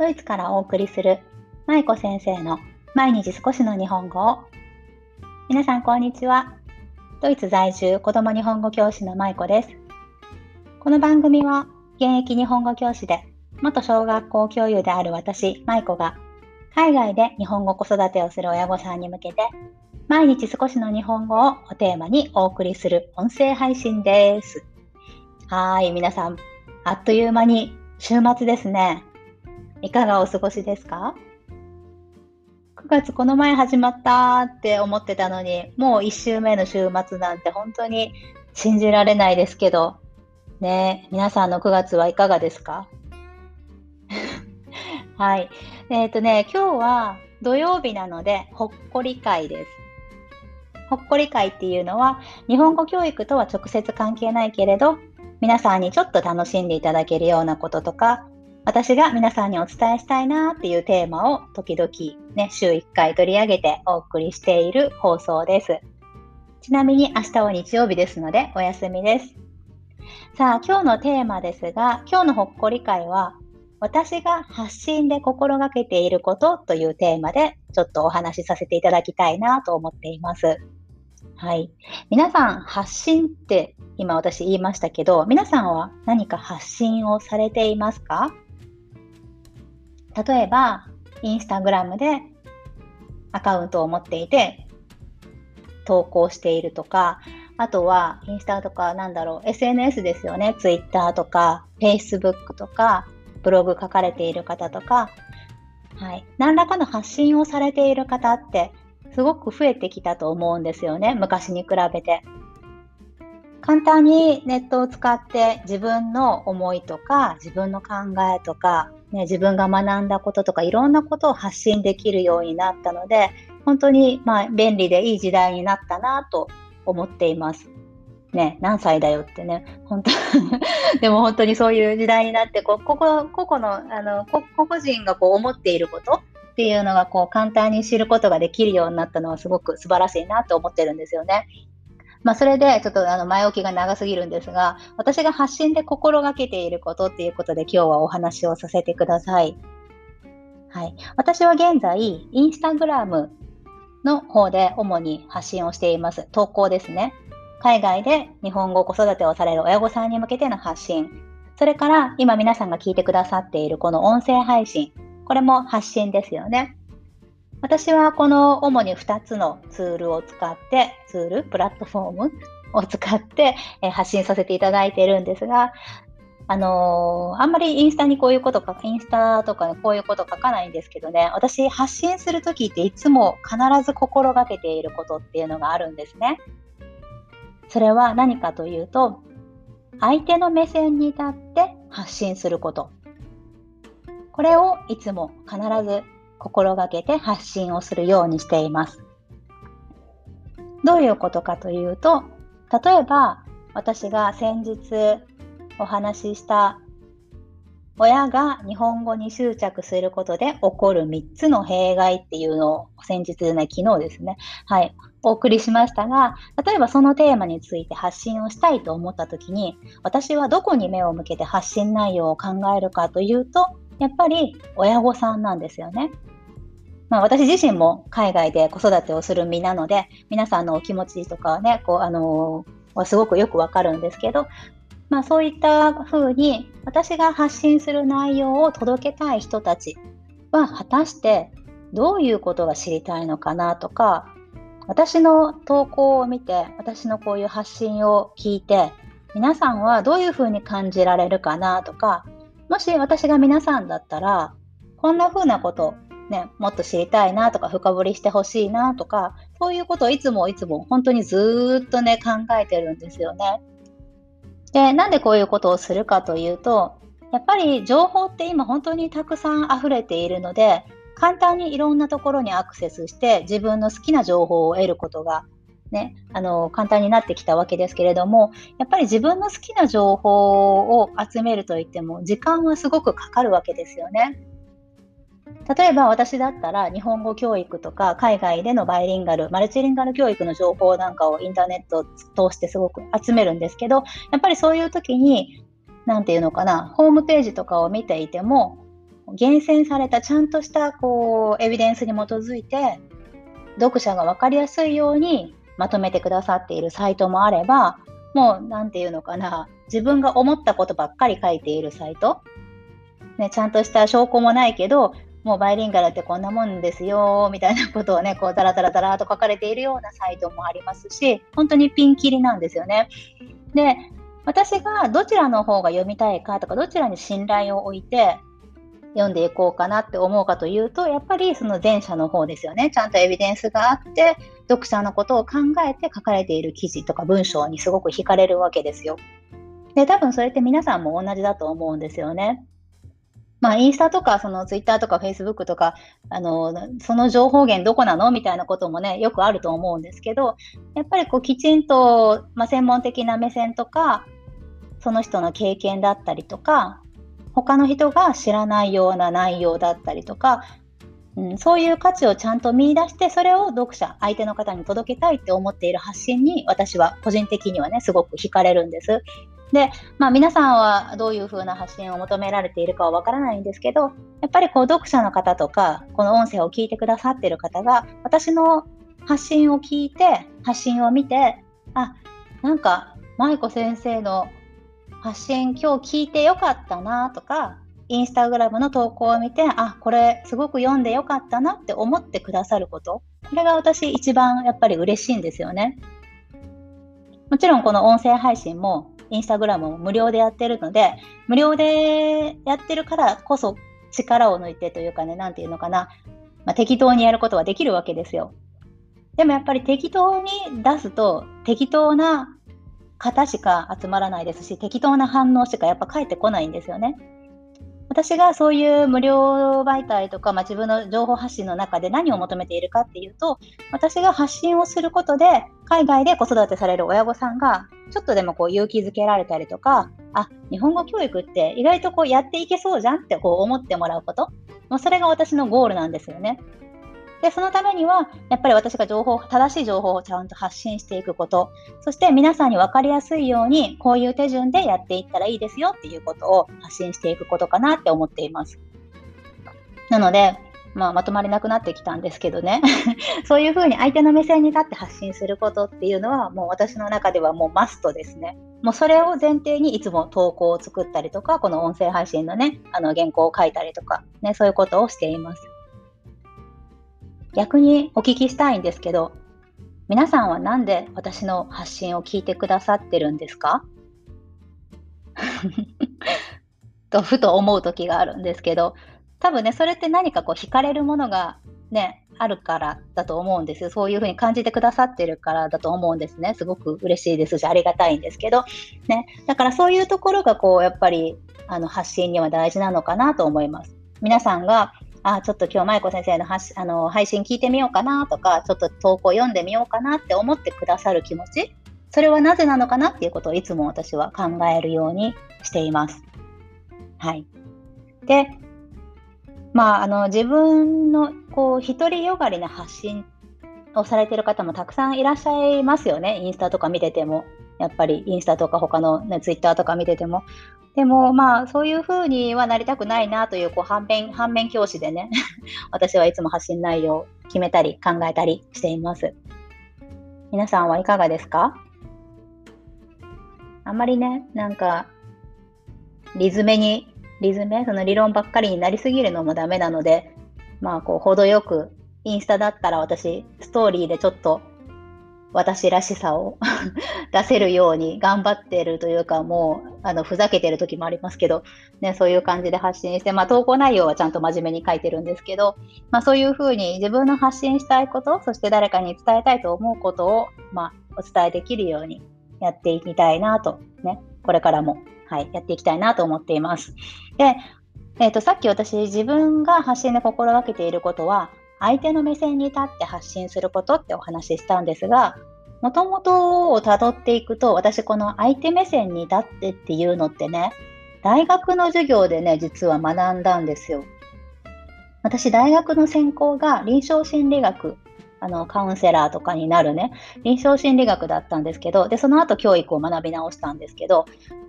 ドイツからお送りする舞子先生の毎日少しの日本語を皆さんこんにちはドイツ在住子供日本語教師の舞子ですこの番組は現役日本語教師で元小学校教諭である私舞子が海外で日本語子育てをする親御さんに向けて毎日少しの日本語をおテーマにお送りする音声配信です。はい、皆さん、あっという間に週末ですね。いかがお過ごしですか ?9 月この前始まったって思ってたのに、もう1週目の週末なんて本当に信じられないですけど、ね、皆さんの9月はいかがですか？はい。えっ、ー、とね、今日は土曜日なので、ほっこり会です。ほっこり会っていうのは、日本語教育とは直接関係ないけれど、皆さんにちょっと楽しんでいただけるようなこととか、私が皆さんにお伝えしたいなっていうテーマを時々ね、週1回取り上げてお送りしている放送です。ちなみに明日は日曜日ですのでお休みです。さあ、今日のテーマですが、今日のほっこり会は、私が発信で心がけていることというテーマでちょっとお話しさせていただきたいなと思っています。はい。皆さん、発信って今私言いましたけど、皆さんは何か発信をされていますか？例えば、インスタグラムでアカウントを持っていて、投稿しているとか、あとはインスタとかなんだろう、SNS ですよね。Twitter とか、Facebook とか、ブログ書かれている方とか、はい。何らかの発信をされている方ってすごく増えてきたと思うんですよね。昔に比べて。簡単にネットを使って自分の思いとか自分の考えとか、ね、自分が学んだこととかいろんなことを発信できるようになったので本当にまあ便利でいい時代になったなと思っています。ね、何歳だよってね、本当 でも本当にそういう時代になって、こここ個々の、あの、個々人がこう思っていることっていうのがこう簡単に知ることができるようになったのはすごく素晴らしいなと思ってるんですよね。まあ、それでちょっとあの前置きが長すぎるんですが、私が発信で心がけていることっていうことで今日はお話をさせてください。はい。私は現在、インスタグラムの方で主に発信をしています。投稿ですね。海外で日本語子育てをされる親御さんに向けての発信。それから今皆さんが聞いてくださっているこの音声配信。これも発信ですよね。私はこの主に2つのツールを使って、ツール、プラットフォームを使って、え発信させていただいているんですが、あのー、あんまりインスタにこういうことか、インスタとかにこういうこと書かないんですけどね、私発信するときっていつも必ず心がけていることっていうのがあるんですね。それは何かというと、相手の目線に立って発信すること。これをいつも必ず心がけて発信をするようにしています。どういうことかというと、例えば私が先日お話しした親が日本語に執着することで起こる3つの弊害っていうのを先日ね、昨日ですね、はい、お送りしましたが、例えばそのテーマについて発信をしたいと思った時に、私はどこに目を向けて発信内容を考えるかというと、やっぱり親御さんなんですよね。まあ、私自身も海外で子育てをする身なので、皆さんのお気持ちとかはね、こう、あのー、はすごくよくわかるんですけど、まあ、そういった風に私が発信する内容を届けたい人たちは果たしてどういうことが知りたいのかなとか私の投稿を見て私のこういう発信を聞いて皆さんはどういうふうに感じられるかなとかもし私が皆さんだったらこんな風なことね、もっと知りたいなとか深掘りしてほしいなとかそういうことをいつもいつも本当にずっとね考えてるんですよね。で、なんでこういうことをするかというと、やっぱり情報って今本当にたくさん溢れているので、簡単にいろんなところにアクセスして自分の好きな情報を得ることがね、あの簡単になってきたわけですけれどもやっぱり自分の好きな情報を集めるといっても時間はすごくかかるわけですよね。例えば私だったら日本語教育とか海外でのバイリンガル、マルチリンガル教育の情報なんかをインターネットを通してすごく集めるんですけど、やっぱりそういう時に、なんていうのかな、ホームページとかを見ていても、厳選されたちゃんとしたこうエビデンスに基づいて読者が分かりやすいようにまとめてくださっているサイトもあればもう何て言うのかな自分が思ったことばっかり書いているサイト、ね、ちゃんとした証拠もないけどもうバイリンガルってこんなもんですよみたいなことをねこうダラダラダラと書かれているようなサイトもありますし本当にピンキリなんですよね。で私がどちらの方が読みたいかとかどちらに信頼を置いて読んでいこうかなって思うかというとやっぱりその前者の方ですよねちゃんとエビデンスがあって読者のことを考えて書かれている記事とか文章にすごく惹かれるわけですよ。で多分それって皆さんも同じだと思うんですよね。まあ、インスタとか、そのツイッターとかフェイスブックとか、あの、その情報源どこなの？みたいなこともね、よくあると思うんですけど、やっぱりこう、きちんと、まあ、専門的な目線とか、その人の経験だったりとか、他の人が知らないような内容だったりとか、うん、そういう価値をちゃんと見出して、それを読者、相手の方に届けたいって思っている発信に、私は個人的にはね、すごく惹かれるんです。で、まあ、皆さんはどういうふうな発信を求められているかはわからないんですけど、やっぱりこう読者の方とか、この音声を聞いてくださっている方が、私の発信を聞いて、発信を見て、あ、なんか、舞子先生の発信今日聞いてよかったなとか、インスタグラムの投稿を見て、あ、これすごく読んでよかったなって思ってくださること。これが私一番やっぱり嬉しいんですよね。もちろんこの音声配信もインスタグラムも無料でやってるので、無料でやってるからこそ力を抜いてというかね、なんていうのかな、まあ、適当にやることはできるわけですよ。でもやっぱり適当に出すと、適当な方しか集まらないですし、適当な反応しかやっぱ返ってこないんですよね。私がそういう無料媒体とか、まあ、自分の情報発信の中で何を求めているかっていうと、私が発信をすることで、海外で子育てされる親御さんが、ちょっとでもこう勇気づけられたりとか、あ、日本語教育って意外とこうやっていけそうじゃんってこう思ってもらうこと。まあ、それが私のゴールなんですよね。で、そのためには、やっぱり私が情報、正しい情報をちゃんと発信していくこと、そして皆さんに分かりやすいように、こういう手順でやっていったらいいですよっていうことを発信していくことかなって思っています。なので、まあ、まとまりなくなってきたんですけどね そういうふうに相手の目線に立って発信することっていうのはもう私の中ではもうマストですね。もうそれを前提にいつも投稿を作ったりとかこの音声配信のねあの原稿を書いたりとか、ね、そういうことをしています。逆にお聞きしたいんですけど、皆さんは何で私の発信を聞いてくださってるんですか？とふと思う時があるんですけど、多分ね、それって何かこう惹かれるものがね、あるからだと思うんですよ。そういうふうに感じてくださってるからだと思うんですね。すごく嬉しいですし、ありがたいんですけど、ね、だからそういうところがこう、やっぱりあの発信には大事なのかなと思います。皆さんがあちょっと今日舞子先生のあの配信聞いてみようかなとかちょっと投稿読んでみようかなって思ってくださる気持ち？それはなぜなのかなっていうことをいつも私は考えるようにしています。はい。で、まあ、あの自分のこう独りよがりな発信をされてる方もたくさんいらっしゃいますよね。インスタとか見てても。やっぱりインスタとか他の、ね、ツイッターとか見てても。でもまあそういうふうにはなりたくないなというこう反面反面教師でね 私はいつも発信内容を決めたり考えたりしています。皆さんはいかがですか？あんまりね、なんか、リズメに、リズメ？その理論ばっかりになりすぎるのもダメなので、まあこう程よく、インスタだったら私、ストーリーでちょっと私らしさを 出せるように頑張ってるというか、もう、あの、ふざけてる時もありますけど、ね、そういう感じで発信して、まあ、投稿内容はちゃんと真面目に書いてるんですけど、まあ、そういうふうに自分の発信したいこと、そして誰かに伝えたいと思うことを、まあ、お伝えできるようにやっていきたいなと、ね、これからも、はい、やっていきたいなと思っています。で、えっ、ー、と、さっき私、自分が発信で心がけていることは、相手の目線に立って発信することってお話ししたんですが、もともとをたどっていくと、私この相手目線に立ってっていうのってね、大学の授業でね、実は学んだんですよ。私、大学の専攻が臨床心理学あの、カウンセラーとかになるね、臨床心理学だったんですけど、で、その後教育を学び直したんですけど、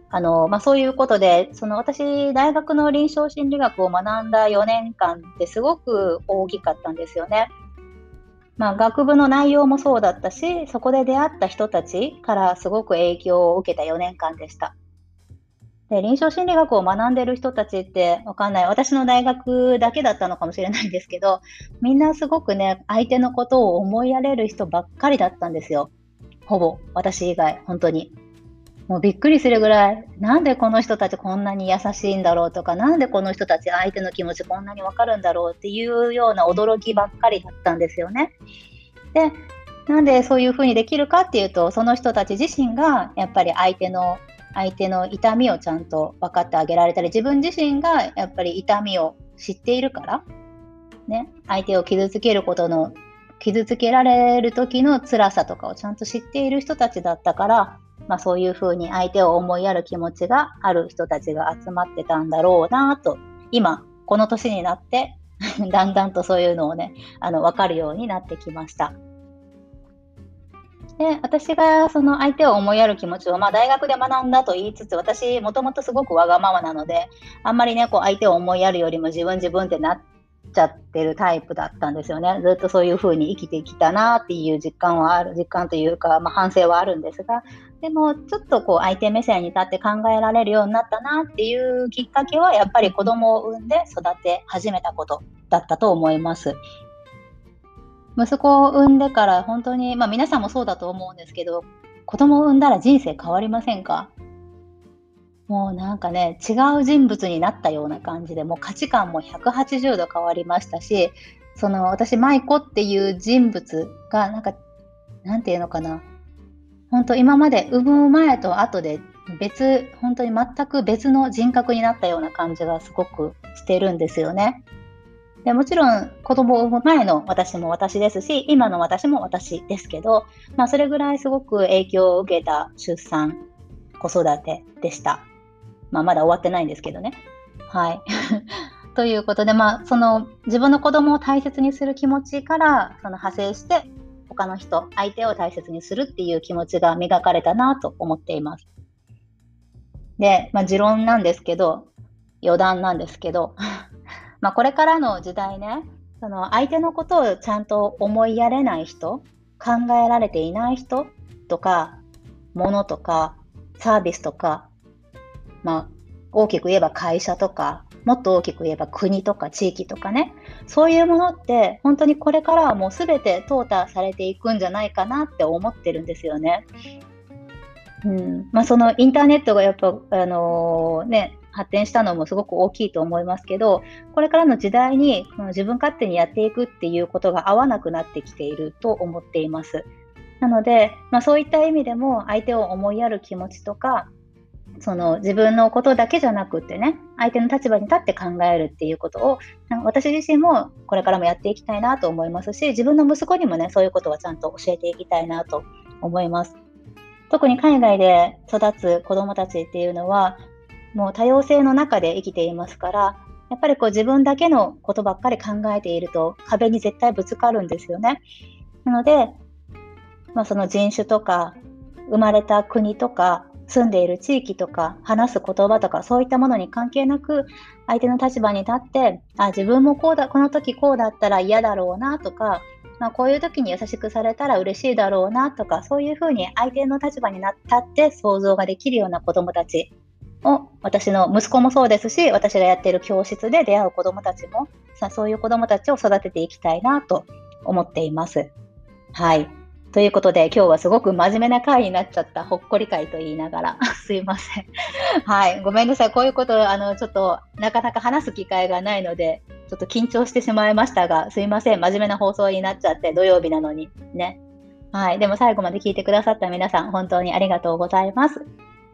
あの、まあ、そういうことで、その私、大学の臨床心理学を学んだ4年間ってすごく大きかったんですよね。まあ、学部の内容もそうだったし、そこで出会った人たちからすごく影響を受けた4年間でした。で臨床心理学を学んでる人たちってわかんない。私の大学だけだったのかもしれないんですけど、みんなすごくね、相手のことを思いやれる人ばっかりだったんですよ。ほぼ。私以外、本当に。もうびっくりするぐらい、なんでこの人たちこんなに優しいんだろうとか、なんでこの人たち相手の気持ちこんなにわかるんだろうっていうような驚きばっかりだったんですよね。で、なんでそういうふうにできるかっていうと、その人たち自身がやっぱり相手の相手の痛みをちゃんと分かってあげられたり、自分自身がやっぱり痛みを知っているから、ね、相手を傷つけることの、傷つけられる時の辛さとかをちゃんと知っている人たちだったから、まあ、そういうふうに相手を思いやる気持ちがある人たちが集まってたんだろうなと、今、この年になって だんだんとそういうのをね、あの、分かるようになってきました。で私がその相手を思いやる気持ちを、まあ、大学で学んだと言いつつ私もともとすごくわがままなのであんまりねこう相手を思いやるよりも自分自分ってなっちゃってるタイプだったんですよねずっとそういう風に生きてきたなっていう実感はある実感というか、まあ、反省はあるんですがでもちょっとこう相手目線に立って考えられるようになったなっていうきっかけはやっぱり子供を産んで育て始めたことだったと思います。息子を産んでから本当に、まあ皆さんもそうだと思うんですけど、子供を産んだら人生変わりませんか？もうなんかね、違う人物になったような感じで、もう価値観も180度変わりましたし、その私、舞子っていう人物が、なんか、なんていうのかな？本当今まで産む前と後で別、本当に全く別の人格になったような感じがすごくしてるんですよね。でもちろん子供を産む前の私も私ですし、今の私も私ですけど、まあそれぐらいすごく影響を受けた出産、子育てでした。まあまだ終わってないんですけどね。はい。ということで、まあその自分の子供を大切にする気持ちからその派生して、他の人、相手を大切にするっていう気持ちが磨かれたなと思っています。で、まあ持論なんですけど、余談なんですけど、まあ、これからの時代ね、その相手のことをちゃんと思いやれない人、考えられていない人とか、ものとか、サービスとか、まあ、大きく言えば会社とか、もっと大きく言えば国とか地域とかね、そういうものって本当にこれからはもう全て淘汰されていくんじゃないかなって思ってるんですよね。うんまあ、そのインターネットがやっぱ、あのー、ね、発展したのもすごく大きいと思いますけど、これからの時代に自分勝手にやっていくっていうことが合わなくなってきていると思っています。なので、まあ、そういった意味でも相手を思いやる気持ちとか、その自分のことだけじゃなくってね、相手の立場に立って考えるっていうことを、私自身もこれからもやっていきたいなと思いますし、自分の息子にもね、そういうことはちゃんと教えていきたいなと思います。特に海外で育つ子供たちっていうのは、もう多様性の中で生きていますから、やっぱりこう自分だけのことばっかり考えていると壁に絶対ぶつかるんですよね。なので、まあ、その人種とか生まれた国とか住んでいる地域とか話す言葉とかそういったものに関係なく相手の立場に立ってあ自分もこうだこの時こうだったら嫌だろうなとか、まあ、こういう時に優しくされたら嬉しいだろうなとかそういうふうに相手の立場に立って想像ができるような子どもたち私の息子もそうですし私がやっている教室で出会う子どもたちもさそういう子どもたちを育てていきたいなと思っています。はい。ということで、今日はすごく真面目な回になっちゃった、ほっこり会と言いながら、すいません。はい。ごめんなさい。こういうこと、あの、ちょっと、なかなか話す機会がないので、ちょっと緊張してしまいましたが、すいません。真面目な放送になっちゃって、土曜日なのに。ね。はい。でも最後まで聞いてくださった皆さん、本当にありがとうございます。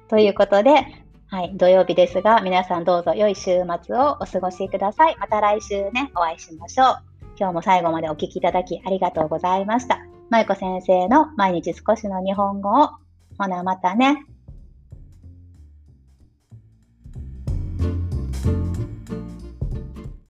ということで、はい、土曜日ですが、皆さんどうぞ良い週末をお過ごしください。また来週ね、お会いしましょう。今日も最後までお聴きいただきありがとうございました。まゆこ先生の毎日少しの日本語を。ほな、またね。